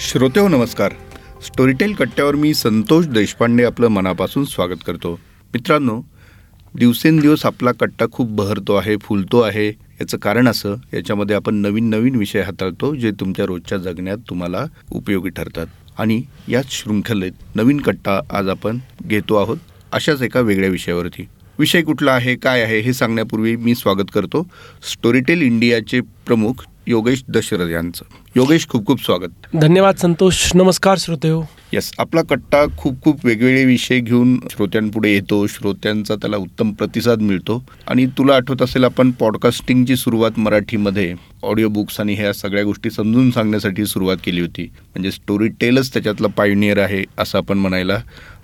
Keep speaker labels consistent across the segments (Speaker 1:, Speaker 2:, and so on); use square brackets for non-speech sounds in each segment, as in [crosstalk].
Speaker 1: श्रोते हो नमस्कार. स्टोरीटेल कट्ट्यावर मी संतोष देशपांडे आपलं मनापासून स्वागत करतो. मित्रांनो दिवसेंदिवस आपला कट्टा खूप बहरतो आहे फुलतो आहे. याचं कारण असं याच्यामध्ये आपण नवीन नवीन विषय हाताळतो जे तुमच्या रोजच्या जगण्यात तुम्हाला उपयोगी ठरतात. आणि याच शृंखलेत नवीन कट्टा आज आपण घेतो आहोत अशाच एका वेगळ्या विषयावरती. विषय कुठला आहे काय आहे हे सांगण्यापूर्वी मी स्वागत करतो. स्टोरीटेल इंडियाचे प्रमुख योगेश दशरथ यांचं. योगेश खूप खूप स्वागत.
Speaker 2: धन्यवाद संतोष. नमस्कार श्रोते हो.
Speaker 1: येस आपला कट्टा खूप खूप वेगवेगळे विषय घेऊन श्रोत्यांपुढे येतो. श्रोत्यांचा त्याला उत्तम प्रतिसाद मिळतो. आणि तुला आठवत असेल आपण पॉडकास्टिंगची सुरुवात मराठीमध्ये ऑडिओ बुक्स आणि ह्या सगळ्या गोष्टी समजून सांगण्यासाठी सुरुवात केली होती. म्हणजे स्टोरी टेलच त्याच्यातलं पायनियर आहे असं आपण म्हणायला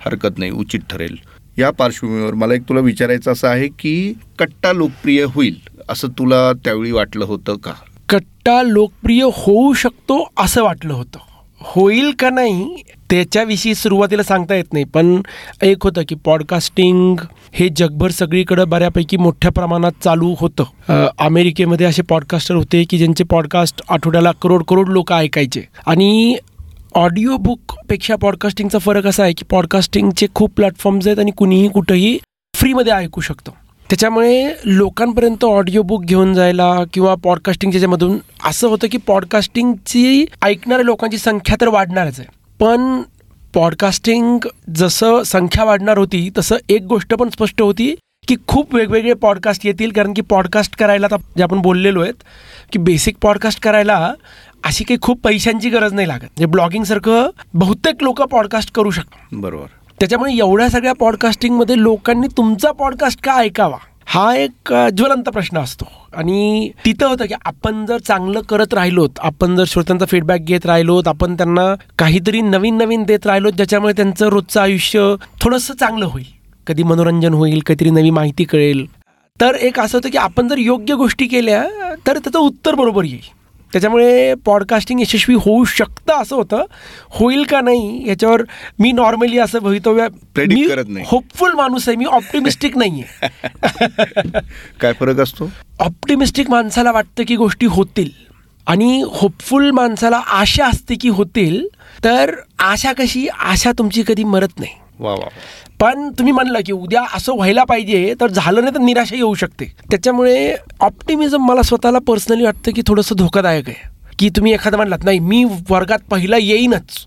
Speaker 1: हरकत नाही उचित ठरेल. या पार्श्वभूमीवर मला एक तुला विचारायचं असं आहे की कट्टा लोकप्रिय होईल असं तुला त्यावेळी वाटलं होतं का?
Speaker 2: कट्टा लोकप्रिय होऊ शकतो असं वाटलं होतं. होईल का नाही त्याच्याविषयी सुरुवातीला सांगता येत नाही पण एक होतं की पॉडकास्टिंग हे जगभर सगळीकडं बऱ्यापैकी मोठ्या प्रमाणात चालू होतं. अमेरिकेमध्ये असे पॉडकास्टर होते की ज्यांचे पॉडकास्ट आठवड्याला करोड करोड लोक ऐकायचे. आणि ऑडिओ बुकपेक्षा पॉडकास्टिंगचा फरक असा आहे की पॉडकास्टिंगचे खूप प्लॅटफॉर्म्स आहेत आणि कुणीही कुठंही फ्रीमध्ये ऐकू शकतं. त्याच्यामुळे लोकांपर्यंत ऑडिओ बुक घेऊन जायला किंवा पॉडकास्टिंगच्या ज्यामधून असं होतं की पॉडकास्टिंगची ऐकणाऱ्या लोकांची संख्या तर वाढणारच आहे. पण पॉडकास्टिंग जसं संख्या वाढणार होती तसं एक गोष्ट पण स्पष्ट होती की खूप वेगवेगळे पॉडकास्ट येतील कारण की पॉडकास्ट करायला आता जे आपण बोललेलो आहेत की बेसिक पॉडकास्ट करायला अशी काही खूप पैशांची गरज नाही लागत. म्हणजे ब्लॉगिंगसारखं बहुतेक लोक पॉडकास्ट करू शकतात.
Speaker 1: बरोबर.
Speaker 2: त्याच्यामुळे एवढ्या सगळ्या पॉडकास्टिंगमध्ये लोकांनी तुमचा पॉडकास्ट का ऐकावा? हा एक ज्वलंत प्रश्न असतो. आणि तिथं होतं की आपण जर चांगलं करत राहिलोत आपण जर श्रोत्यांचा फीडबॅक घेत राहिलोत आपण त्यांना काहीतरी नवीन नवीन देत राहिलोत ज्याच्यामुळे त्यांचं रोजचं आयुष्य थोडंसं चांगलं होईल. कधी मनोरंजन होईल काहीतरी नवी माहिती कळेल. तर एक असं होतं की आपण जर योग्य गोष्टी केल्या तर त्याचं उत्तर बरोबर येईल. त्याच्यामुळे पॉडकास्टिंग यशस्वी होऊ शकतं असं होतं. होईल का नाही याच्यावर मी नॉर्मली असं भवितव्य
Speaker 1: करत नाही.
Speaker 2: होपफुल माणूस आहे. मी ऑप्टिमिस्टिक नाही आहे
Speaker 1: काय फरक असतो?
Speaker 2: ऑप्टिमिस्टिक माणसाला वाटतं की गोष्टी होतील. आणि होपफुल माणसाला आशा असते की होतील. तर आशा कशी? आशा तुमची कधी मरत नाही.
Speaker 1: वा वा.
Speaker 2: पण तुम्ही म्हणलं की उद्या असं व्हायला पाहिजे तर झालं नाही तर निराशा येऊ शकते. त्याच्यामुळे ऑप्टिमिझम मला स्वतःला पर्सनली वाटतं की थोडंसं धोकादायक आहे. की तुम्ही एखादं म्हणलात नाही मी वर्गात पहिला येईनच.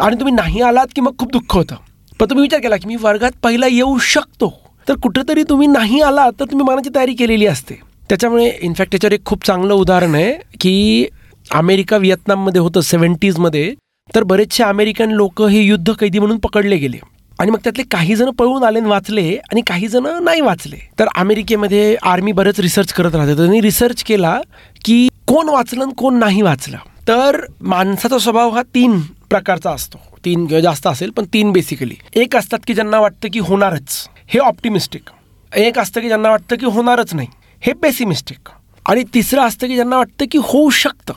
Speaker 2: आणि तुम्ही नाही आलात की मग खूप दुःख होतं. पण तुम्ही विचार केला की मी वर्गात पहिला येऊ शकतो. तर कुठेतरी तुम्ही नाही आलात तर तुम्ही मनाची तयारी केलेली असते. त्याच्यामुळे इनफॅक्ट त्याच्यावर एक खूप चांगलं उदाहरण आहे की अमेरिका व्हिएतनाममध्ये होतं सेवन्टीजमध्ये तर बरेचसे अमेरिकन लोक हे युद्ध कैदी म्हणून पकडले गेले. आणि मग त्यातले काही जण पळून आले आणि वाचले आणि काही जण नाही वाचले. तर अमेरिकेमध्ये आर्मी बरंच रिसर्च करत राहते. त्यांनी रिसर्च केला की कोण वाचलं आणि कोण नाही वाचलं. तर माणसाचा स्वभाव हा तीन प्रकारचा असतो. तीन किंवा जास्त असेल पण तीन बेसिकली एक असतात की ज्यांना वाटतं की होणारच. हे ऑप्टिमिस्टिक एक असतं की ज्यांना वाटतं की होणारच नाही. हे पेसिमिस्टिक आणि तिसरं असतं की ज्यांना वाटतं की होऊ शकतं.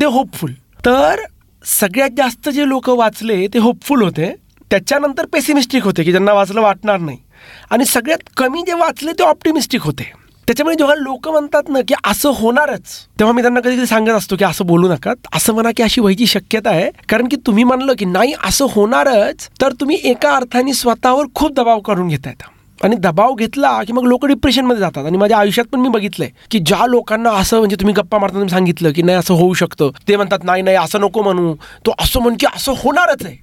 Speaker 2: ते होपफुल तर सगळ्यात जास्त जे लोक वाचले ते होपफुल होते. त्याच्यानंतर पेसिमिस्टिक होते की ज्यांना वाचलं वाटणार नाही. आणि सगळ्यात कमी जे वाचले ते ऑप्टिमिस्टिक होते. त्याच्यामुळे जेव्हा लोक म्हणतात ना की असं होणारच तेव्हा मी त्यांना कधी कधी सांगत असतो की असं बोलू नका. असं म्हणा की अशी व्हायची शक्यता आहे. कारण की तुम्ही म्हणलं की नाही असं होणारच तर तुम्ही एका अर्थाने स्वतःवर खूप दबाव काढून घेतायत. आणि दबाव घेतला की मग लोक डिप्रेशनमध्ये जातात. आणि माझ्या आयुष्यात पण मी बघितलंय की ज्या लोकांना असं म्हणजे तुम्ही गप्पा मारताना तुम्ही सांगितलं की नाही असं होऊ शकतं. ते म्हणतात नाही नाही असं नको म्हणू. तो असं म्हण की असं होणारच आहे.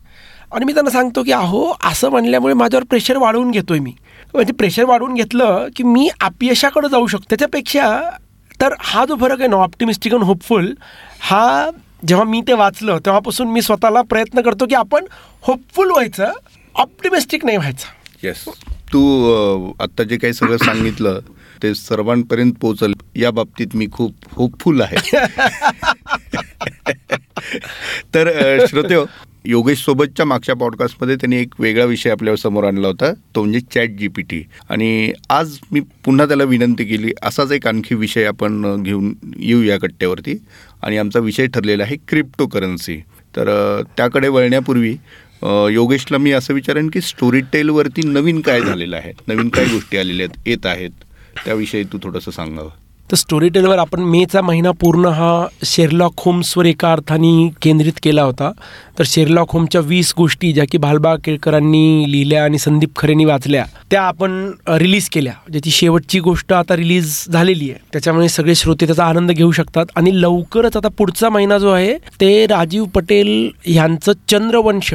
Speaker 2: आणि मी त्यांना सांगतो की अहो असं म्हणल्यामुळे माझ्यावर प्रेशर वाढवून घेतोय मी. म्हणजे प्रेशर वाढवून घेतलं की मी अपयशाकडे जाऊ शकतो. त्याच्यापेक्षा तर हा जो फरक आहे ना ऑप्टिमिस्टिक आणि होपफुल हा जेव्हा मी ते वाचलं तेव्हापासून मी स्वतःला प्रयत्न करतो की आपण होपफुल व्हायचं ऑप्टिमिस्टिक नाही व्हायचं.
Speaker 1: येस तू आत्ता जे काही सगळं सांगितलं ते सर्वांपर्यंत पोहोचल या बाबतीत मी खूप होपफुल आहे. [laughs] तर श्रोते हो, योगेश सोबतच्या मागच्या पॉडकास्टमध्ये त्यांनी एक वेगळा विषय आपल्यासमोर आणला होता तो म्हणजे चॅट जी पी टी आणि आज मी पुन्हा त्याला विनंती केली असाच एक आणखी विषय आपण घेऊन येऊ या कट्ट्यावरती. आणि आमचा विषय ठरलेला आहे क्रिप्टो करन्सी तर त्याकडे वळण्यापूर्वी योगेशला मी असं विचारेन की स्टोरी टेलवरती नवीन काय झालेलं आहे? नवीन काय गोष्टी आलेल्या आहेत? येत आहेत. त्याविषयी तू थोडंसं सांगावं.
Speaker 2: तर स्टोरी टेलवर आपण मेचा महिना पूर्ण हा शेरलॉक होम्सवर एका अर्थाने केंद्रित केला होता. तर शेरलॉक होमच्या वीस गोष्टी ज्या की भालबा केळकरांनी लिहिल्या आणि संदीप खरेंनी वाचल्या त्या आपण रिलीज केल्या. ज्याची शेवटची गोष्ट आता रिलीज झालेली आहे. त्याच्यामुळे सगळे श्रोते त्याचा आनंद घेऊ शकतात. आणि लवकरच आता पुढचा महिना जो आहे ते राजीव पटेल ह्यांचं चंद्रवंश.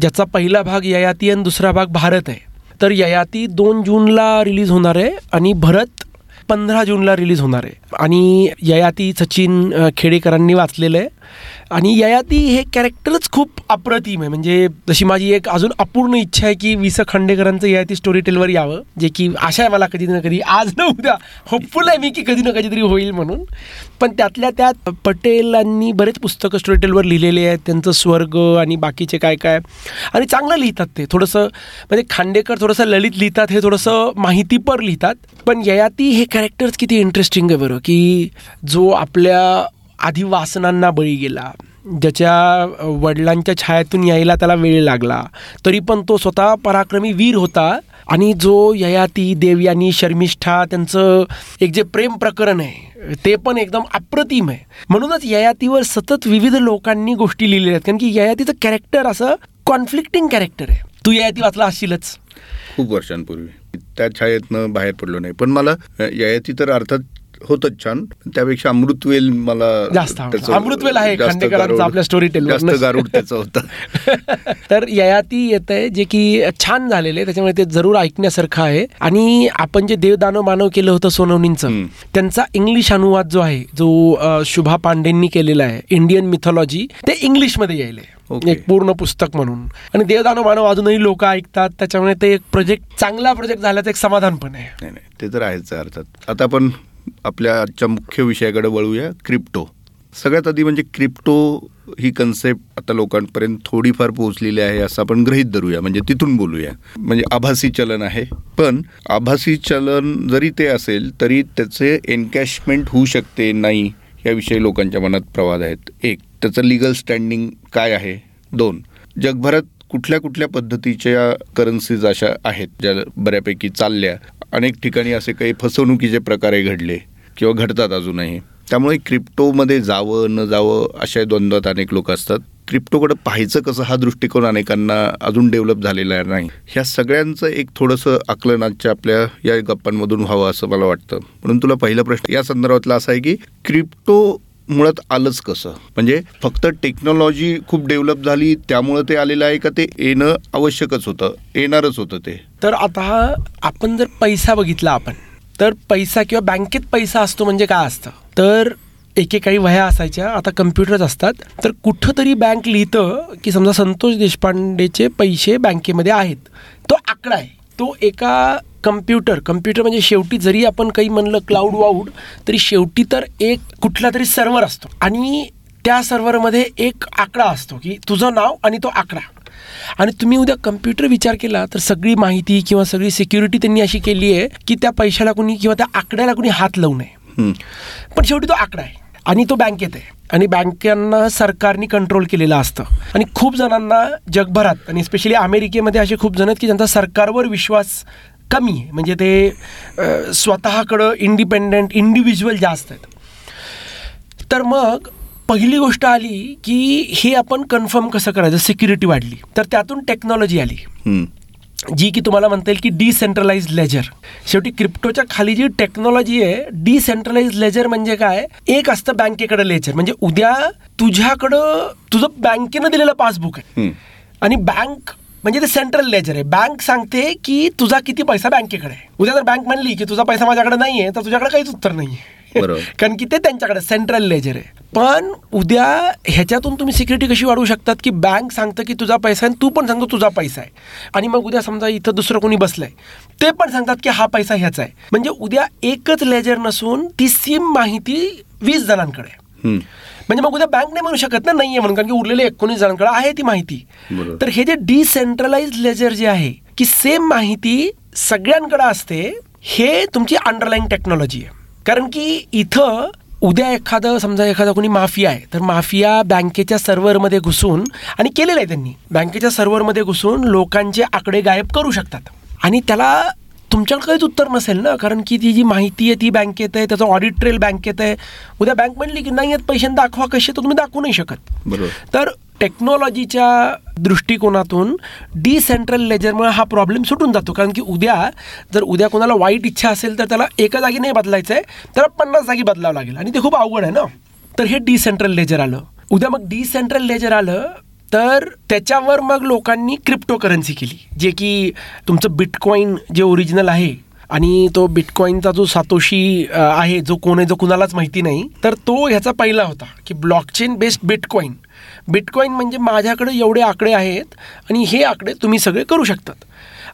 Speaker 2: ज्याचा पहिला भाग ययाती आणि दुसरा भाग भारत आहे. तर ययाती दोन जूनला रिलीज होणार आहे आणि भरत पंधरा जूनला रिलीज होणार आहे. आणि ययाती सचिन खेडेकरांनी वाचलेलं आहे. आणि ययाती हे कॅरेक्टरच खूप अप्रतिम आहे. म्हणजे जशी माझी एक अजून अपूर्ण इच्छा आहे की वि स खांडेकरांचं ययाती स्टोरी टेलवर यावं जे की आशा आहे मला कधी ना कधी आज न उद्या होपफुल आहे मी की कधी ना कधीतरी होईल म्हणून. पण त्यातल्या त्यात पटेलांनी बरेच पुस्तकं स्टोरी टेलवर लिहिलेले आहेत त्यांचं स्वर्ग आणि बाकीचे काय काय. आणि चांगलं लिहितात ते. थोडंसं म्हणजे खांडेकर थोडंसं ललित लिहितात हे थोडंसं माहितीपर लिहितात. पण ययाती हे कॅरेक्टर्स किती इंटरेस्टिंग आहे बरं की जो आपल्या आधी वासनांना बळी गेला. ज्याच्या वडिलांच्या छायातून यायला त्याला वेळ लागला. तरी पण तो स्वतः पराक्रमी वीर होता आणि जो ययाती देवयानी शर्मिष्ठा त्यांचं एक जे प्रेम प्रकरण आहे ते पण एकदम अप्रतिम आहे. म्हणूनच ययातीवर सतत विविध लोकांनी गोष्टी लिहिलेल्या आहेत. कारण की ययातीचं कॅरेक्टर असं कॉन्फ्लिक्टिंग कॅरेक्टर आहे. तू ययाती वाचला असशीलच.
Speaker 1: खूप वर्षांपूर्वी. त्या छायेतनं बाहेर पडलो नाही. पण मला ययाती तर अर्थात होतच छान. त्यापेक्षा अमृतवेल मला
Speaker 2: जास्त अमृतवेल आहे खांडेकरांचं आपल्या
Speaker 1: जास्त
Speaker 2: वरनं.
Speaker 1: गारुड त्याचं होतं. [laughs]
Speaker 2: तर ययाती येत आहे जे की छान झालेले त्याच्यामुळे ते जरूर ऐकण्यासारखं आहे. आणि आपण जे देवदानव मानव केलं होतं सोनवणींचं. त्यांचा इंग्लिश अनुवाद जो आहे जो शुभा पांडेंनी केलेला आहे इंडियन मिथॉलॉजी ते इंग्लिशमध्ये यायले
Speaker 1: ओके.
Speaker 2: एक पूर्ण पुस्तक म्हणून. आणि देवदानव मानव अजूनही लोक ऐकतात. त्याच्यामुळे ते एक प्रोजेक्ट चांगला प्रोजेक्ट झाल्याचं एक समाधान पण आहे.
Speaker 1: ते तर आहेच आहे अर्थात. आता आपण आपल्या आजच्या मुख्य विषयाकडे वळूया क्रिप्टो. सगळ्यात आधी म्हणजे क्रिप्टो ही कन्सेप्ट आता लोकांपर्यंत थोडीफार पोहोचलेली आहे असं आपण गृहीत धरूया म्हणजे तिथून बोलूया. म्हणजे आभासी चलन आहे पण आभासी चलन जरी ते असेल तरी त्याचे एनकॅशमेंट होऊ शकते नाही याविषयी लोकांच्या मनात प्रवाद आहेत. एक त्याचं लिगल स्टँडिंग काय आहे? दोन जगभरात कुठल्या कुठल्या पद्धतीच्या करन्सीज अशा आहेत ज्या बऱ्यापैकी चालल्या? अनेक ठिकाणी असे काही फसवणुकीचे प्रकारे घडले किंवा घडतात अजूनही. त्यामुळे क्रिप्टोमध्ये जावं न जावं अशा द्वंद्वात अनेक लोक असतात. क्रिप्टोकडे पाहायचं कसं हा दृष्टिकोन अनेकांना अजून डेव्हलप झालेला नाही. ह्या सगळ्यांचं एक थोडंसं आकलनाच्या आपल्या या गप्पांमधून व्हावं असं मला वाटतं. म्हणून तुला पहिला प्रश्न या संदर्भातला असा आहे की क्रिप्टो मुळात आलंच कसं? म्हणजे फक्त टेक्नॉलॉजी खूप डेव्हलप झाली त्यामुळं ते आलेलं आहे का ते येणं आवश्यकच होतं येणारच होतं ते.
Speaker 2: तर आता आपण जर पैसा बघितला आपण तर पैसा किंवा बँकेत पैसा असतो म्हणजे काय असतं? तर एकेकाळी वह्या असायच्या आता कम्प्युटर्स असतात. तर कुठंतरी बँक लिहितं की समजा संतोष देशपांडेचे पैसे बँकेमध्ये आहेत. तो आकडा आहे. तो एका कम्प्युटर कम्प्युटर म्हणजे शेवटी जरी आपण काही म्हणलं क्लाउड वाऊड तरी शेवटी तर एक कुठला तरी सर्व्हर असतो. आणि त्या सर्व्हरमध्ये एक आकडा असतो की तुझं नाव आणि तो आकडा. आणि तुम्ही उद्या कम्प्युटर विचार केला तर सगळी माहिती किंवा सगळी सिक्युरिटी त्यांनी अशी केली आहे की त्या पैशाला कुणी किंवा त्या आकड्याला कुणी हात लावू नये. पण शेवटी तो आकडा आहे आणि तो बँकेत आहे आणि बँकांना सरकारने कंट्रोल केलेलं असतं. आणि खूप जणांना जगभरात आणि स्पेशली अमेरिकेमध्ये असे खूप जण आहेत की ज्यांचा सरकारवर विश्वास कमी आहे. म्हणजे ते स्वतःकडं इंडिपेंडेंट इंडिव्हिज्युअल जास्त आहेत. तर मग पहिली गोष्ट आली की हे आपण कन्फर्म कसं करायचं? सिक्युरिटी वाढली. तर त्यातून टेक्नॉलॉजी आली. जी की तुम्हाला म्हणता येईल की डिसेंट्रलाइज लेजर शेवटी क्रिप्टोच्या खाली जी टेक्नॉलॉजी आहे डिसेंट्रलाइज लेजर म्हणजे काय? एक असतं बँकेकडे लेजर म्हणजे उद्या तुझ्याकडं तुझं बँकेनं दिलेलं पासबुक आहे. आणि बँक म्हणजे ते सेंट्रल लेजर आहे. बँक सांगते की तुझा किती पैसा बँकेकडे आहे. उद्या जर बँक म्हणली की तुझा पैसा माझ्याकडे नाही आहे तर तुझ्याकडे काहीच उत्तर नाही आहे. [laughs] कारण की ते त्यांच्याकडे सेंट्रल लेजर आहे. पण उद्या ह्याच्यातून तुम्ही सिक्युरिटी कशी वाढवू शकतात की बँक सांगतं की तुझा पैसा आहे तू पण सांगतो तुझा पैसा आहे. आणि मग उद्या समजा इथं दुसरं कोणी बसलंय ते पण सांगतात की हा पैसा ह्याचा आहे. म्हणजे उद्या एकच लेजर नसून ती सेम माहिती वीस जणांकडे आहे. म्हणजे मग उद्या बँक नाही म्हणू शकत ना नाहीये म्हणून कारण की उरलेले एकोणीस जणांकडे आहे ती माहिती. तर हे जे डिसेंट्रलाइज लेजर जे आहे की सेम माहिती सगळ्यांकडे असते हे तुमची अंडरलाईन टेक्नॉलॉजी आहे. कारण की इथं उद्या एखादं समजा एखादा कोणी माफिया आहे तर माफिया बँकेच्या सर्व्हरमध्ये घुसून आणि केलेलं आहे त्यांनी बँकेच्या सर्व्हरमध्ये घुसून लोकांचे आकडे गायब करू शकतात. आणि त्याला तुमच्याकडे काहीच उत्तर नसेल ना? कारण की ती जी माहिती आहे ती बँकेत आहे त्याचं ऑडिट ट्रेल बँकेत आहे. उद्या बँक म्हणली की नाही आहेत पैसे दाखवा कसे तर तुम्ही दाखवू नाही शकत.
Speaker 1: बरोबर.
Speaker 2: तर टेक्नॉलॉजीच्या दृष्टिकोनातून डिसेंट्रल लेजरमुळे हा प्रॉब्लेम सुटून जातो. कारण की उद्या जर उद्या कोणाला वाईट इच्छा असेल तर त्याला एका जागी नाही बदलायचं आहे त्याला पन्नास जागी बदलावं लागेल. आणि ते खूप अवघड आहे ना? तर हे डिसेंट्रल लेजर आलं. उद्या मग डिसेंट्रल लेजर आलं तर त्याच्यावर मग लोकांनी क्रिप्टो करन्सी केली. जे की तुमचं बिटकॉईन जे ओरिजिनल आहे आणि तो बिटकॉईनचा जो सातोशी आहे जो कोण आहे जो कुणालाच माहिती नाही तर तो ह्याचा पहिला होता की ब्लॉकचेन बेस्ड बिटकॉईन बिटकॉईन म्हणजे माझ्याकडे एवढे आकडे आहेत आणि हे आकडे तुम्ही सगळे करू शकतात.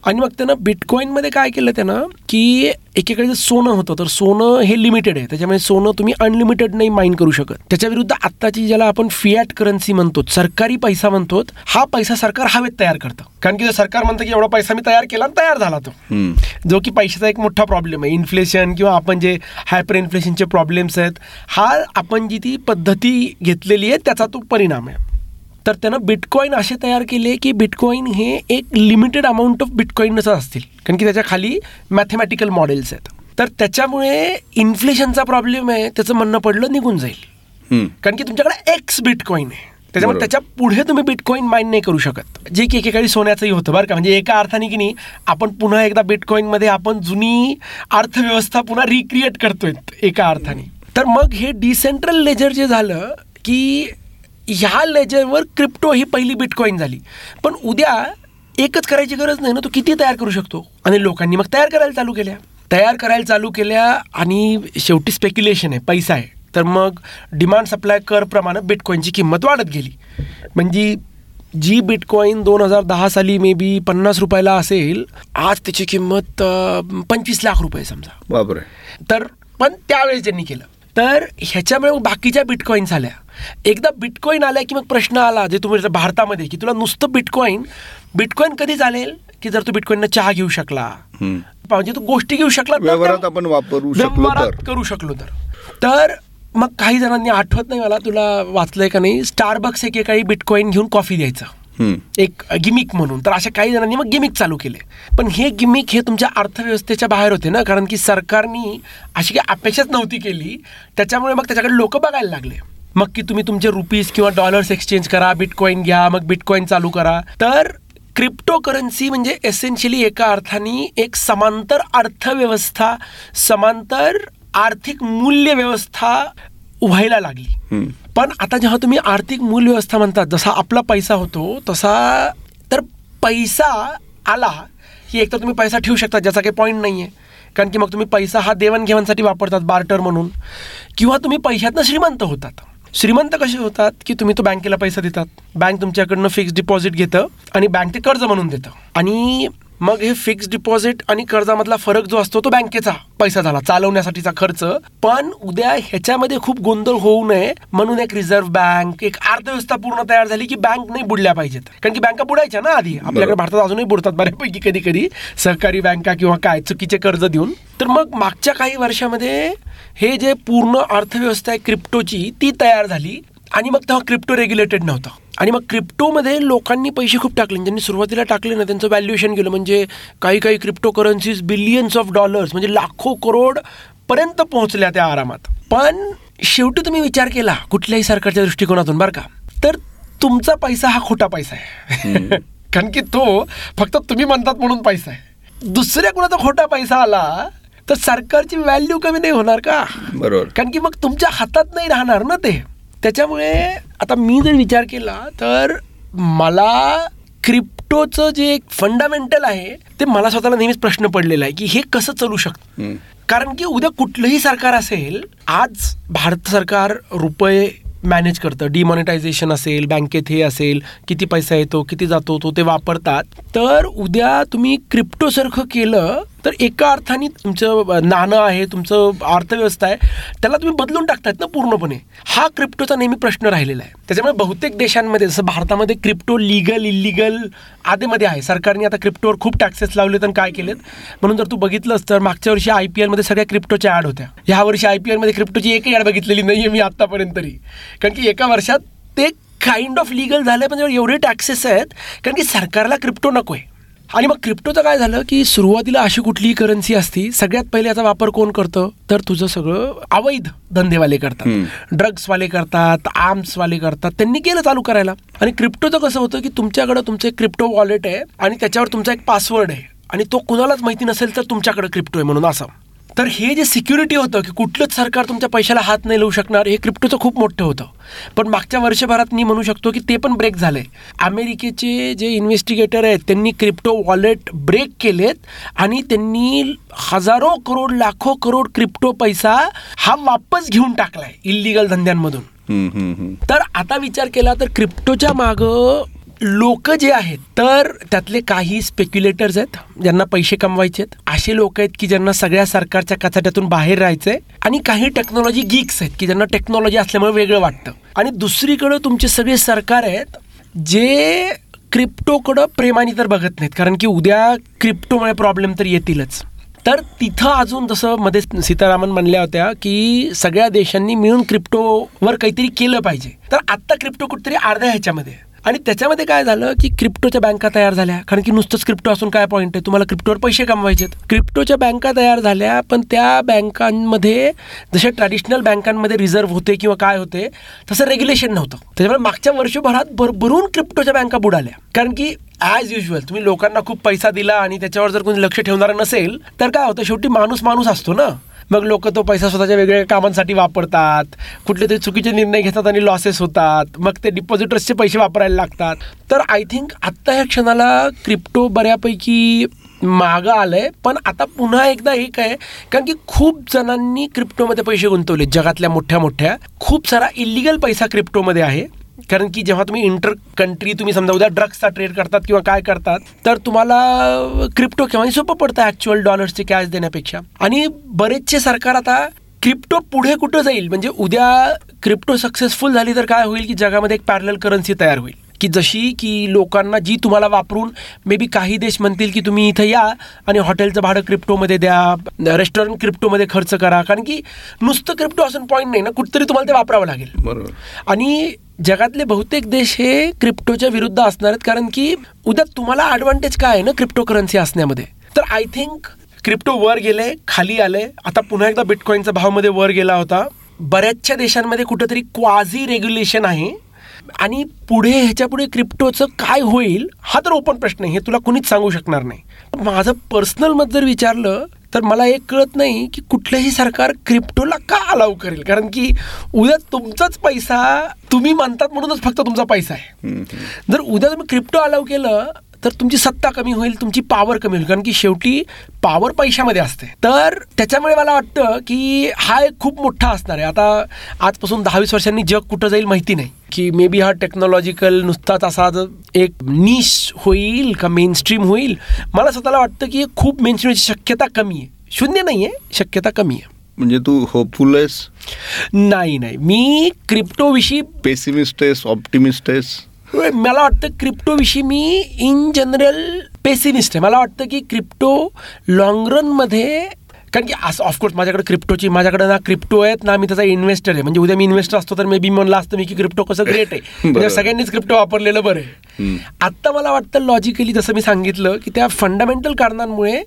Speaker 2: आणि मग त्यानं बिटकॉईनमध्ये काय केलं त्यानं की एकीकडे सोनं होतं तर सोनं हे लिमिटेड आहे. त्याच्यामुळे सोनं तुम्ही अनलिमिटेड नाही माइन करू शकत. त्याच्या विरुद्ध आत्ताची ज्याला आपण फियाट करन्सी म्हणतो सरकारी पैसा म्हणतो हा पैसा सरकार हवेत तयार करतं. कारण की जर सरकार म्हणतं की एवढा पैसा मी तयार केला आणि तयार झाला तो. जो की पैशाचा एक मोठा प्रॉब्लेम आहे. इन्फ्लेशन किंवा आपण जे हायपर इन्फ्लेशनचे प्रॉब्लेम्स आहेत हा आपण जी ती पद्धती घेतलेली आहे त्याचा तो परिणाम आहे. तर त्यानं बिटकॉईन असे तयार केले की बिटकॉईन हे एक लिमिटेड अमाऊंट ऑफ बिटकॉईनच असतील. कारण की त्याच्याखाली मॅथमॅटिकल मॉडेल्स आहेत. तर त्याच्यामुळे इन्फ्लेशनचा प्रॉब्लेम आहे त्याचं म्हणणं पडलं निघून जाईल. कारण की तुमच्याकडे एक्स बिटकॉईन आहे. त्याच्यामुळे. त्याच्या पुढे तुम्ही बिटकॉईन माइन नाही करू शकत. जे की एकेकाळी सोन्याचंही होतं बरं का. म्हणजे एका अर्थाने की नाही आपण पुन्हा एकदा बिटकॉईनमध्ये आपण जुनी अर्थव्यवस्था पुन्हा रिक्रिएट करतोय एका अर्थाने. तर मग हे डिसेंट्रल लेजर जे झालं की ह्या लेजरवर क्रिप्टो ही पहिली बिटकॉईन झाली. पण उद्या एकच करायची गरज नाही ना तो किती तयार करू शकतो? आणि लोकांनी मग तयार करायला चालू केल्या. तयार करायला चालू केल्या आणि शेवटी स्पेक्युलेशन आहे पैसा आहे. तर मग डिमांड सप्लाय कर प्रमाणे बिटकॉईनची किंमत वाढत गेली. म्हणजे जी बिटकॉईन दोन हजार दहा साली मे बी पन्नास रुपयाला असेल आज त्याची किंमत पंचवीस लाख रुपये समजा.
Speaker 1: बापरे.
Speaker 2: तर पण त्यावेळेस ज्यांनी केलं. तर ह्याच्यामुळे बाकीच्या बिटकॉईन्स आल्या. एकदा बिटकॉईन आल्या की मग प्रश्न आला जे तुम्ही भारतामध्ये की तुला नुसतं बिटकॉईन बिटकॉईन कधी चालेल की जर तू बिटकॉईननं चहा घेऊ शकला. म्हणजे तू गोष्टी घेऊ शकला तर
Speaker 1: व्यवहारात आपण वापरू शकलो तर.
Speaker 2: करू शकलो तर. तर मग काही जणांनी आठवत नाही मला तुला वाचलंय का नाही स्टारबक्स एकेकाळी बिटकॉईन घेऊन कॉफी द्यायचं. एक गिमिक म्हणून. तर अशा काही जणांनी मग गिमिक चालू केले. पण हे गिमिक हे तुमच्या अर्थव्यवस्थेच्या बाहेर होते ना कारण की सरकारनी अशी काही अपेक्षाच नव्हती केली. त्याच्यामुळे मग त्याच्याकडे लोक बघायला लागले. मग की तुम्ही तुमचे रुपीज किंवा डॉलर्स एक्सचेंज करा बिटकॉईन घ्या मग बिटकॉईन चालू करा. तर क्रिप्टो करन्सी म्हणजे एसेन्शियली एका अर्थाने एक समांतर अर्थव्यवस्था समांतर आर्थिक मूल्य व्यवस्था व्हायला लागली. पण आता जेव्हा तुम्ही आर्थिक मूल्य व्यवस्था म्हणतात जसा आपला पैसा होतो तसा तर पैसा आला की एक तर तुम्ही पैसा ठेवू शकता ज्याचा काही पॉईंट नाही आहे कारण की मग तुम्ही पैसा हा देवाणघेवाणसाठी वापरतात बार्टर म्हणून. किंवा तुम्ही पैशातनं श्रीमंत होतात. श्रीमंत कसे होतात की तुम्ही तो बँकेला पैसा देतात? बँक तुमच्याकडनं फिक्स डिपॉझिट घेतं आणि बँक ते कर्ज म्हणून देतं. आणि मग हे फिक्स डिपॉझिट आणि कर्जामधला फरक जो असतो तो बँकेचा पैसा झाला चालवण्यासाठीचा खर्च. पण उद्या ह्याच्यामध्ये खूप गोंधळ होऊ नये म्हणून एक रिझर्व्ह बँक एक अर्थव्यवस्था पूर्ण तयार झाली की बँक नाही बुडल्या पाहिजेत. कारण की बँका बुडायच्या ना आधी. आपल्याकडे. भारतात अजूनही बुडतात बऱ्यापैकी कधी कधी सहकारी बँका किंवा काय चुकीचे कर्ज देऊन. तर मग मागच्या काही वर्षामध्ये हे जे पूर्ण अर्थव्यवस्था आहे क्रिप्टोची ती तयार झाली आणि मग तेव्हा क्रिप्टो रेग्युलेटेड नव्हतं. आणि मग क्रिप्टोमध्ये लोकांनी पैसे खूप टाकले. ज्यांनी सुरुवातीला टाकले ना त्यांचं व्हॅल्युएशन गेलं. म्हणजे काही काही crypto currencies billions of dollars म्हणजे लाखो करोड पर्यंत पोहोचल्या त्या आरामात. पण शेवटी तुम्ही विचार केला कुठल्याही सरकारच्या दृष्टिकोनातून बरं का? तर तुमचा पैसा हा खोटा पैसा आहे. [laughs] कारण की तो फक्त तुम्ही म्हणतात म्हणून पैसा आहे. दुसऱ्या कुणाचा खोटा पैसा आला तर सरकारची व्हॅल्यू कमी नाही होणार का?
Speaker 1: बरोबर.
Speaker 2: कारण की मग तुमच्या हातात नाही राहणार ना ते. त्याच्यामुळे आता मी जर विचार केला तर मला क्रिप्टोचं जे एक फंडामेंटल आहे ते मला स्वतःला नेहमीच प्रश्न पडलेला आहे की हे कसं चालू शकतं. कारण की उद्या कुठलंही सरकार असेल आज भारत सरकार रुपये मॅनेज करतं. डिमॉनिटायझेशन असेल बँकेत हे असेल किती पैसा येतो किती जातो तो ते वापरतात. तर उद्या तुम्ही क्रिप्टोसारखं केलं तर एका अर्थाने तुमचं नाणं आहे तुमचं अर्थव्यवस्था आहे त्याला तुम्ही बदलून टाकतायत ना पूर्णपणे. हा क्रिप्टोचा नेहमी प्रश्न राहिलेला आहे. त्याच्यामुळे बहुतेक देशांमध्ये जसं भारतामध्ये क्रिप्टो लिगल इलिगल आधीमध्ये आहे. सरकारने आता क्रिप्टोवर खूप टॅक्सेस लावलेत आणि काय केलेत? म्हणून जर तू बघितलंस तर मागच्या वर्षी आय पी एलमध्ये सगळ्या क्रिप्टोच्या ॲड होत्या. ह्या वर्षी आय पी एलमध्ये क्रिप्टोची एकही ॲड बघितलेली नाही आहे मी आत्तापर्यंत तरी. कारण की एका वर्षात ते काइंड ऑफ लिगल झालं पण एवढे टॅक्सेस आहेत कारण की सरकारला क्रिप्टो नको आहे आणि मग क्रिप्टोचं काय झालं की सुरुवातीला अशी कुठलीही करन्सी असती सगळ्यात पहिले याचा वापर कोण करतं? तर तुझं सगळं अवैध धंदेवाले करतात. ड्रग्सवाले करतात आर्म्सवाले करतात. त्यांनी केलं चालू करायला. आणि क्रिप्टोचं कसं होतं की तुमच्याकडं तुमचं एक क्रिप्टो वॉलेट आहे आणि त्याच्यावर तुमचा एक पासवर्ड आहे. आणि तो कुणालाच माहिती नसेल तर तुमच्याकडे क्रिप्टो आहे म्हणून असं. तर हे जे सिक्युरिटी होतं की कुठलंच सरकार तुमच्या पैशाला हात नाही लावू शकणार हे क्रिप्टोचं खूप मोठं होतं. पण मागच्या वर्षभरात मी म्हणू शकतो की ते पण ब्रेक झालंय. अमेरिकेचे जे इन्व्हेस्टिगेटर आहेत त्यांनी क्रिप्टो वॉलेट ब्रेक केलेत आणि त्यांनी हजारो करोड लाखो करोड क्रिप्टो पैसा हा वापस घेऊन टाकलाय इलिगल धंद्यांमधून. तर आता विचार केला तर क्रिप्टोच्या मागं लोक जे आहेत तर त्यातले काही स्पेक्युलेटर्स आहेत ज्यांना पैसे कमवायचे आहेत. असे लोक आहेत की ज्यांना सगळ्या सरकारच्या कचाट्यातून बाहेर राहायचंय आणि काही टेक्नॉलॉजी गीक्स आहेत की ज्यांना टेक्नॉलॉजी असल्यामुळे वेगळं वाटतं. आणि दुसरीकडं तुमचे सगळे सरकार आहेत जे क्रिप्टोकडं प्रेमाने तर बघत नाहीत कारण की उद्या क्रिप्टोमुळे प्रॉब्लेम तर येतीलच. तर तिथं अजून जसं मध्ये सीतारामन म्हणल्या होत्या की सगळ्या देशांनी मिळून क्रिप्टोवर काहीतरी केलं पाहिजे. तर आत्ता क्रिप्टो कुठेतरी अर्ध्या ह्याच्यामध्ये आहे. आणि त्याच्यामध्ये काय झालं की क्रिप्टोच्या बँका तयार झाल्या. कारण की नुसतंच क्रिप्टो असून काय पॉईंट आहे? तुम्हाला क्रिप्टोवर पैसे कमवायचे क्रिप्टोच्या बँका तयार झाल्या पण त्या बँकांमध्ये जसे ट्रॅडिशनल बँकांमध्ये रिझर्व्ह होते किंवा काय होते तसं रेग्युलेशन नव्हतं. त्याच्यामुळे मागच्या वर्षभरात भरभरून क्रिप्टोच्या बँका बुडाल्या. कारण की ॲज युजल तुम्ही लोकांना खूप पैसा दिला आणि त्याच्यावर जर कोणी लक्ष ठेवणारं नसेल तर काय होतं? शेवटी माणूस माणूस असतो ना. मग लोक तो पैसा स्वतःच्या वेगवेगळ्या कामांसाठी वापरतात. कुठले तरी चुकीचे निर्णय घेतात आणि लॉसेस होतात. मग ते डिपॉझिटर्सचे पैसे वापरायला लागतात. तर आय थिंक आत्ता ह्या क्षणाला क्रिप्टो बऱ्यापैकी मागं आलंय. पण आता पुन्हा एकदा एक आहे. कारण की खूप जणांनी क्रिप्टोमध्ये पैसे गुंतवले जगातल्या मोठ्या मोठ्या. खूप सारा इलिगल पैसा क्रिप्टोमध्ये आहे. कारण की जेव्हा तुम्ही इंटर कंट्री तुम्ही समजा उद्या ड्रग्सचा ट्रेड करतात किंवा काय करतात तर तुम्हाला क्रिप्टो केव्हाही सोपं पडतं ॲक्च्युअल डॉलर्सचे कॅश देण्यापेक्षा. आणि बरेचसे सरकार आता क्रिप्टो पुढे कुठं जाईल? म्हणजे उद्या क्रिप्टो सक्सेसफुल झाली तर काय होईल? की जगामध्ये एक पॅरल करन्सी तयार होईल. की जशी की लोकांना जी तुम्हाला वापरून मे बी काही देश म्हणतील की तुम्ही इथं या आणि हॉटेलचं भाडं क्रिप्टोमध्ये द्या रेस्टॉरंट क्रिप्टोमध्ये खर्च करा. कारण की नुसतं क्रिप्टो असून पॉईंट नाही ना कुठतरी तुम्हाला ते वापरावं लागेल.
Speaker 1: बरोबर.
Speaker 2: आणि जगातले बहुतेक देश हे क्रिप्टोच्या विरुद्ध असणार आहेत कारण की उद्या तुम्हाला ॲडव्हान्टेज काय आहे ना क्रिप्टो करन्सी असण्यामध्ये? तर आय थिंक क्रिप्टो वर गेले खाली आले. आता पुन्हा एकदा बिटकॉईनचा भावमध्ये वर गेला होता. बऱ्याचशा देशांमध्ये कुठंतरी क्वाझी रेग्युलेशन आहे. आणि पुढे ह्याच्यापुढे क्रिप्टोचं काय होईल हा तर ओपन प्रश्न आहे. हे तुला कुणीच सांगू शकणार नाही. माझं पर्सनल मत जर विचारलं तर मला एक कळत नाही की कुठलंही सरकार क्रिप्टोला का अलाव करेल? कारण की उद्या तुमचाच पैसा तुम्ही म्हणतात म्हणूनच फक्त तुमचा पैसा आहे. जर उद्या तुम्ही क्रिप्टो अलाव केलं तर तुमची सत्ता कमी होईल तुमची पॉवर कमी होईल. कारण की शेवटी पॉवर पैशामध्ये असते. तर त्याच्यामुळे मला वाटतं की हा एक खूप मोठा असणार आहे. आता आजपासून दहावीस वर्षांनी जग कुठं जाईल माहिती नाही. की मे बी हा टेक्नॉलॉजिकल नुसताच असा एक निश होईल का मेन स्ट्रीम होईल? मला स्वतःला वाटतं की खूप मेन स्ट्रीमची शक्यता कमी आहे. शून्य नाही आहे शक्यता कमी आहे.
Speaker 1: म्हणजे तू होपफुल आहेस?
Speaker 2: नाही नाही. मी क्रिप्टोविषयी
Speaker 1: पेसिमिस्ट आहेस ऑप्टिमिस्ट आहेस?
Speaker 2: मला वाटतं क्रिप्टोविषयी मी इन जनरल पेसिमिस्ट आहे. मला वाटतं की क्रिप्टो लॉंग रनमध्ये कारण की असं ऑफकोर्स माझ्याकडे क्रिप्टोची माझ्याकडे ना क्रिप्टो आहेत ना मी त्याचा इन्व्हेस्टर आहे. म्हणजे उद्या मी इन्व्हेस्टर असतो तर मे बी म्हणलं असतं मी की क्रिप्टो कसं ग्रेट आहे. [laughs] म्हणजे. सगळ्यांनीच क्रिप्टो वापरलेलं बरं आहे. आत्ता मला वाटतं लॉजिकली जसं मी सांगितलं की त्या फंडामेंटल कारणांमुळे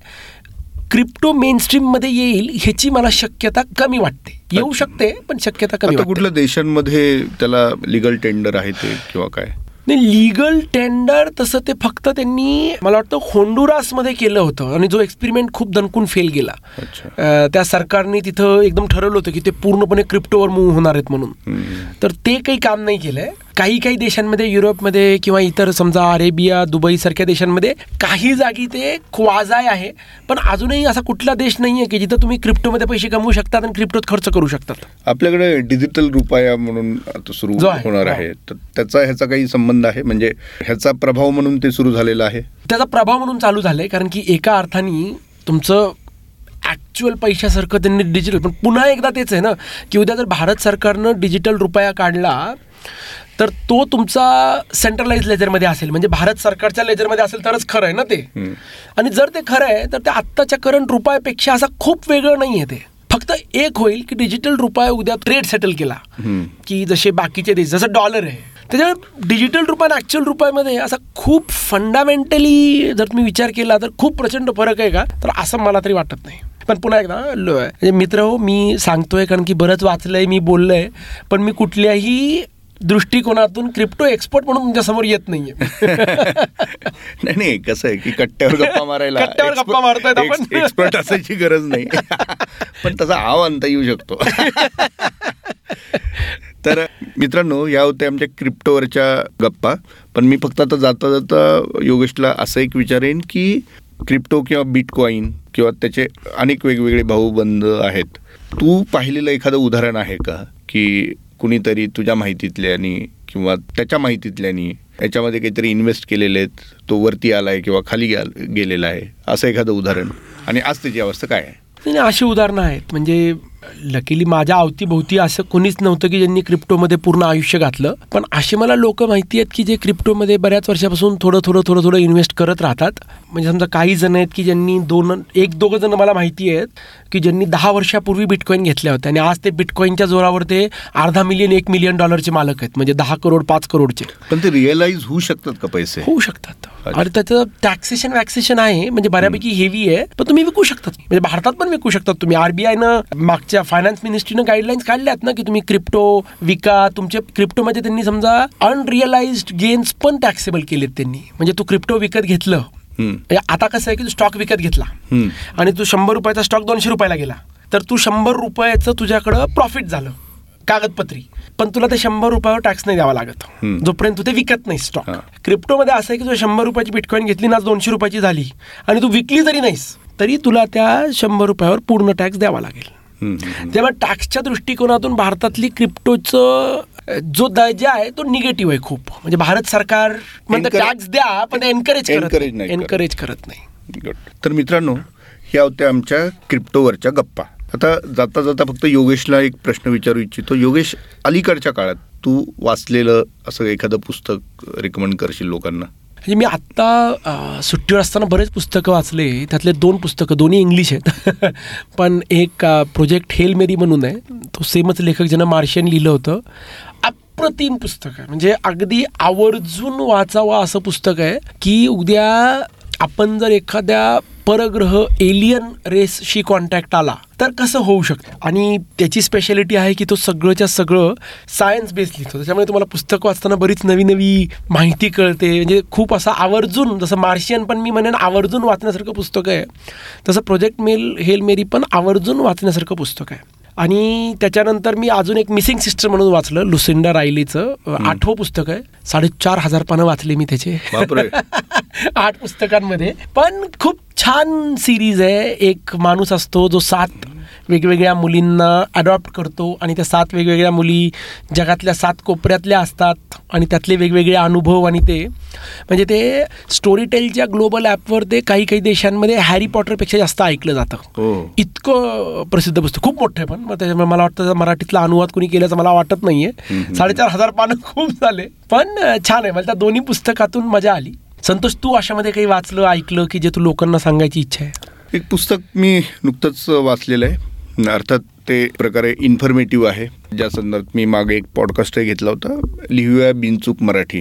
Speaker 2: क्रिप्टो मेन मध्ये येईल ह्याची मला शक्यता कमी वाटते. येऊ शकते पण शक्यता कमी
Speaker 1: कुठल्या देशांमध्ये त्याला लिगल टेंडर आहे ते किंवा काय?
Speaker 2: नाही लिगल टेंडर तसं ते फक्त त्यांनी मला वाटतं होंडुरासमध्ये केलं होतं. आणि जो एक्सपेरिमेंट खूप दणकून फेल गेला. त्या सरकारने तिथं एकदम ठरवलं होतं की ते पूर्णपणे क्रिप्टोवर मूव्ह होणार आहेत म्हणून. तर ते काही काम नाही केलंय. काही काही देशांमध्ये युरोपमध्ये किंवा इतर समजा अरेबिया दुबई सारख्या देशांमध्ये काही जागी ते क्वाजाय आहे. पण अजूनही असा कुठला देश नाही आहे की जिथं तुम्ही क्रिप्टोमध्ये पैसे कमवू शकतात आणि क्रिप्टोत खर्च करू शकतात.
Speaker 1: आपल्याकडे डिजिटल रुपया म्हणून आता सुरू
Speaker 2: आहे,
Speaker 1: होणार
Speaker 2: हो.
Speaker 1: आहे. तर त्याचा ह्याचा काही संबंध आहे? म्हणजे ह्याचा प्रभाव म्हणून ते सुरू झालेला आहे?
Speaker 2: त्याचा प्रभाव म्हणून चालू झालंय कारण की एका अर्थाने तुमचं ॲक्च्युअल पैशासारखं त्यांनी डिजिटल पण पुन्हा एकदा तेच आहे ना की उद्या जर भारत सरकारनं डिजिटल रुपया काढला तर तो तुमचा सेंट्रलाइज लेजरमध्ये असेल म्हणजे भारत सरकारच्या लेजरमध्ये असेल तरच खरं आहे ना ते. आणि जर ते खरं आहे तर ते आत्ताच्या करंट रुपयापेक्षा असं खूप वेगळं नाही आहे ते. फक्त एक होईल की डिजिटल रुपया उद्या ट्रेड सेटल केला. की जसे बाकीचे देश जसं डॉलर आहे. त्याच्यामुळे डिजिटल रुपये आणि ॲक्च्युअल रुपयामध्ये असा खूप फंडामेंटली जर तुम्ही विचार केला तर खूप प्रचंड फरक आहे का? तर असं मला तरी वाटत नाही. पण पुन्हा एकदा लो- म्हणजे मित्र हो मी सांगतोय कारण की बरंच वाचलंय मी बोललोय पण मी कुठल्याही दृष्टिकोनातून क्रिप्टो एक्सपर्ट म्हणून तुमच्यासमोर येत नाहीये. [laughs]
Speaker 1: नाही नाही कसं आहे की कट्ट्यावर गप्पा [laughs] मारायला
Speaker 2: कट्ट्यावर गप्पा मारतायत आपण.
Speaker 1: एक्सपर्ट असायची गरज नाही. [laughs] पण तसा आव आणता येऊ शकतो. तर मित्रांनो या होत्या आमच्या क्रिप्टोवरच्या गप्पा. पण मी फक्त आता जाता जाता योगेशला असं एक विचारेन की क्रिप्टो किंवा बिटकॉईन किंवा त्याचे अनेक वेगवेगळे भाऊबंद आहेत. तू पाहिलेलं एखादं उदाहरण आहे का? की कुणीतरी तुझ्या माहितीतल्यानी किंवा त्याच्या माहितीतल्यानी याच्यामध्ये काहीतरी इन्व्हेस्ट केलेले आहेत तो वरती आलाय किंवा खाली गेलेला आहे असं एखादं उदाहरण. आणि आज त्याची अवस्था काय आहे?
Speaker 2: नाही, अशी उदाहरणं आहेत. म्हणजे लकीली माझ्या अवतीभोवती असं कोणीच नव्हतं की ज्यांनी क्रिप्टोमध्ये पूर्ण आयुष्य घातलं. पण असे मला लोक माहिती आहेत की जे क्रिप्टोमध्ये बऱ्याच वर्षापासून थोडं थोडं थोडं थोडं इन्व्हेस्ट करत राहतात. म्हणजे समजा काही जण आहेत की ज्यांनी दोन एक दोघं जण मला माहिती आहेत की ज्यांनी दहा वर्षापूर्वी बिटकॉईन घेतल्या होत्या. आणि आज ते बिटकॉईनच्या जोरावर ते अर्धा मिलियन एक मिलियन डॉलरचे मालक आहेत. म्हणजे दहा करोड पाच करोडचे.
Speaker 1: पण ते रिअलाइज होऊ शकतात का पैसे?
Speaker 2: होऊ शकतात. आणि त्याचं टॅक्सेशन वॅक्सेशन आहे. म्हणजे बऱ्यापैकी हेवी आहे. पण तुम्ही विकू शकतात. म्हणजे भारतात पण विकू शकतात तुम्ही. आरबीआयनं मागच्या फायनान्स मिनिस्ट्रीनं गाईडलाईन्स काढल्यात ना की तुम्ही क्रिप्टो विका तुमचे क्रिप्टोमध्ये त्यांनी समजा अनरिअलाइज्ड गेन्स पण टॅक्सेबल केलेत त्यांनी. म्हणजे तू क्रिप्टो विकत घेतलं. म्हणजे आता कसं आहे की तू स्टॉक विकत घेतला. आणि तू शंभर रुपयाचा स्टॉक दोनशे रुपयाला गेला. तर तू शंभर रुपयाचं तुझ्याकडं प्रॉफिट झालं. कागदपत्री. पण तुला ते शंभर रुपयावर टॅक्स नाही द्यावा लागत. जोपर्यंत तू ते विकत नाही स्टॉक. क्रिप्टोमध्ये असं आहे की तू शंभर रुपयाची बिटकॉईन घेतली ना दोनशे रुपयाची झाली. आणि तू विकली जरी नाहीस तरी तुला त्या शंभर रुपयावर पूर्ण टॅक्स द्यावा लागेल. तेव्हा टॅक्सच्या दृष्टिकोनातून भारतातली क्रिप्टोचं जो दर्जा आहे तो निगेटिव्ह आहे खूप. म्हणजे भारत सरकार टॅक्स द्या पण एनकरेज
Speaker 1: नाही.
Speaker 2: एनकरेज करत. नाही.
Speaker 1: तर मित्रांनो ह्या होत्या आमच्या क्रिप्टोवरच्या गप्पा. आता जाता जाता फक्त योगेशला एक प्रश्न विचारू इच्छितो. योगेश अलीकडच्या काळात तू वाचलेलं असं एखादं पुस्तक रेकमेंड करशील लोकांना?
Speaker 2: म्हणजे मी आत्ता सुट्टीवर असताना बरेच पुस्तकं वाचले. त्यातले दोन पुस्तकं दोन्ही इंग्लिश आहेत. [laughs] पण एक प्रोजेक्ट हेल मेरी म्हणून आहे. तो सेमच लेखक ज्यानं मार्शियन लिहिलं होतं. अप्रतिम पुस्तक आहे. म्हणजे अगदी आवर्जून वाचावं असं पुस्तक आहे की उद्या आपण जर एखाद्या परग्रह एलियन रेसशी कॉन्टॅक्ट आला तर कसं होऊ शकतं? आणि त्याची स्पेशालिटी आहे की तो सगळंच्या सगळं सायन्स बेस लिहितो. त्याच्यामुळे तुम्हाला पुस्तक वाचताना बरीच नवी नवी माहिती कळते. म्हणजे खूप असं आवर्जून जसं मार्शियन पण मी म्हणेन आवर्जून वाचण्यासारखं पुस्तक आहे. तसं प्रोजेक्ट मेल हेल मेरी पण आवर्जून वाचण्यासारखं पुस्तक आहे. आणि त्याच्यानंतर मी अजून एक मिसिंग सिस्टर म्हणून वाचलं लुसिंडा रायलीचं आठवं पुस्तक आहे. साडेचार हजार पानं वाचले मी त्याचे. [laughs] आठ पुस्तकांमध्ये. पण खूप छान सिरीज आहे. एक माणूस असतो जो सात वेगवेगळ्या मुलींना अडॉप्ट करतो आणि त्या सात वेगवेगळ्या मुली जगातल्या सात कोपऱ्यातल्या असतात आणि त्यातले वेगवेगळे अनुभव आणि ते. म्हणजे ते स्टोरी टेलच्या ग्लोबल ॲपवर ते काही काही देशांमध्ये हॅरी पॉटरपेक्षा जास्त ऐकलं जातं.
Speaker 1: हो.
Speaker 2: इतकं प्रसिद्ध पुस्तक. खूप मोठं आहे पण. मग त्याच्यामुळे मला वाटतं मराठीतला अनुवाद कोणी केल्याचं मला वाटत नाहीये.
Speaker 1: हम्म.
Speaker 2: साडेचार हजार पानं [laughs] खूप झाले. पण छान आहे. मला त्या दोन्ही पुस्तकातून मजा आली. संतोष तू अशामध्ये काही वाचलं ऐकलं की जे तू लोकांना सांगायची इच्छा आहे?
Speaker 1: एक पुस्तक मी नुकतंच वाचलेलं आहे. अर्थात ते प्रकारे इन्फॉर्मेटिव्ह आहे. ज्या संदर्भात मी मागे एक पॉडकास्टही घेतला होता लिहूया बिनचूक मराठी.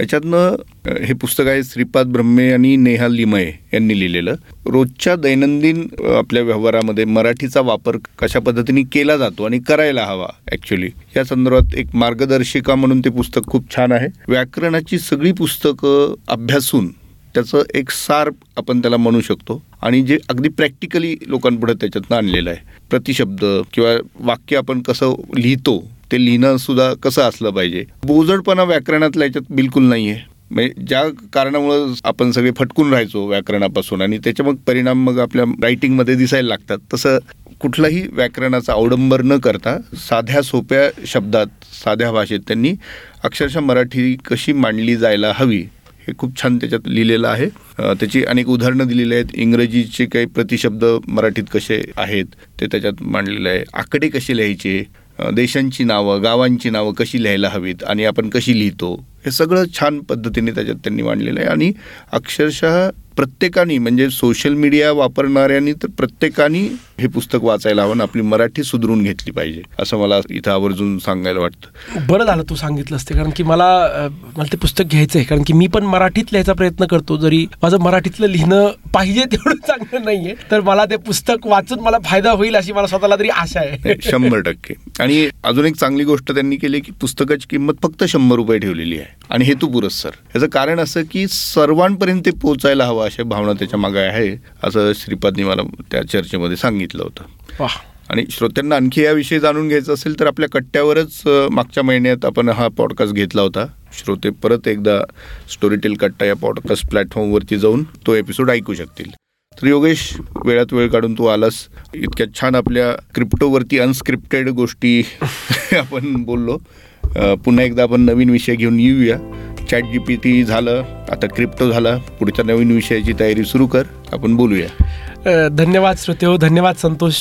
Speaker 1: याच्यातनं हे पुस्तक आहे श्रीपाद ब्रह्मे आणि नेहा लिमये यांनी लिहिलेलं. रोजच्या दैनंदिन आपल्या व्यवहारामध्ये मराठीचा वापर कशा पद्धतीने केला जातो आणि करायला हवा ॲक्च्युली या संदर्भात एक मार्गदर्शिका म्हणून ते पुस्तक खूप छान आहे. व्याकरणाची सगळी पुस्तकं अभ्यासून त्याचं एक सार आपण त्याला म्हणू शकतो. आणि जे अगदी प्रॅक्टिकली लोकांपुढे त्याच्यातनं आणलेलं आहे. प्रतिशब्द किंवा वाक्य आपण कसं लिहितो ते लिहिणं सुद्धा कसं असलं पाहिजे. बोजडपणा व्याकरणातल्या याच्यात बिलकुल नाही आहे म्हणजे ज्या कारणामुळं आपण सगळे फटकून राहायचो व्याकरणापासून आणि त्याच्या मग परिणाम मग आपल्या रायटिंगमध्ये दिसायला लागतात. तसं कुठलाही व्याकरणाचा अवडंबर न करता साध्या सोप्या शब्दात साध्या भाषेत त्यांनी अक्षरशः मराठी कशी मांडली जायला हवी हे खूप छान त्याच्यात लिहिलेलं आहे. त्याची अनेक उदाहरणं दिलेली आहेत. इंग्रजीचे काही प्रतिशब्द मराठीत कसे आहेत ते त्याच्यात मांडलेलं आहे. आकडे कसे लिहायचे देशांची नावं गावांची नावं कशी लिहायला हवीत आणि आपण कशी लिहितो हे सगळं छान पद्धतीने त्याच्यात त्यांनी मांडलेलं आहे. आणि अक्षरशः प्रत्येकाने म्हणजे सोशल मीडिया वापरणाऱ्यांनी तर प्रत्येकाने हे पुस्तक वाचायला हवं आपली मराठी सुधरून घेतली पाहिजे असं मला इथं आवर्जून सांगायला वाटतं.
Speaker 2: बरं झालं तू सांगितलंस ते कारण की मला मला ते पुस्तक घ्यायचं आहे कारण की मी पण मराठीत लिहायचा प्रयत्न करतो जरी माझं मराठीतलं लिहिणं पाहिजे तेवढं चांगलं नाहीये तर मला ते पुस्तक वाचून मला फायदा होईल अशी मला स्वतःला तरी आशा आहे.
Speaker 1: शंभर टक्के. आणि अजून एक चांगली गोष्ट त्यांनी केली की पुस्तकाची किंमत फक्त शंभर रुपये ठेवलेली आहे. आणि हेतू पुरस्सर याचं कारण असं की सर्वांपर्यंत ते पोचायला हवं अशा भावना त्याच्यामागे आहे असं श्रीपादनी मला त्या चर्चेमध्ये सांगितलं होतं. आणि श्रोत्यांना आणखी याविषयी जाणून घ्यायचं असेल तर आपल्या कट्ट्यावरच मागच्या महिन्यात आपण हा पॉडकास्ट घेतला होता. श्रोते परत एकदा स्टोरीटेल कट्टा या पॉडकास्ट प्लॅटफॉर्मवरती जाऊन तो एपिसोड ऐकू शकतील. तर योगेश वेळात वेळ काढून तू आलास. इतक्या छान आपल्या क्रिप्टोवरती अनस्क्रिप्टेड गोष्टी [laughs] आपण बोललो. पुन्हा एकदा आपण नवीन विषय घेऊन येऊया. चॅट जी पी टी झालं आता क्रिप्टो झालं. पुढच्या नवीन विषयाची तयारी सुरू कर. आपण बोलूया.
Speaker 2: धन्यवाद श्रोते हो. धन्यवाद संतोष.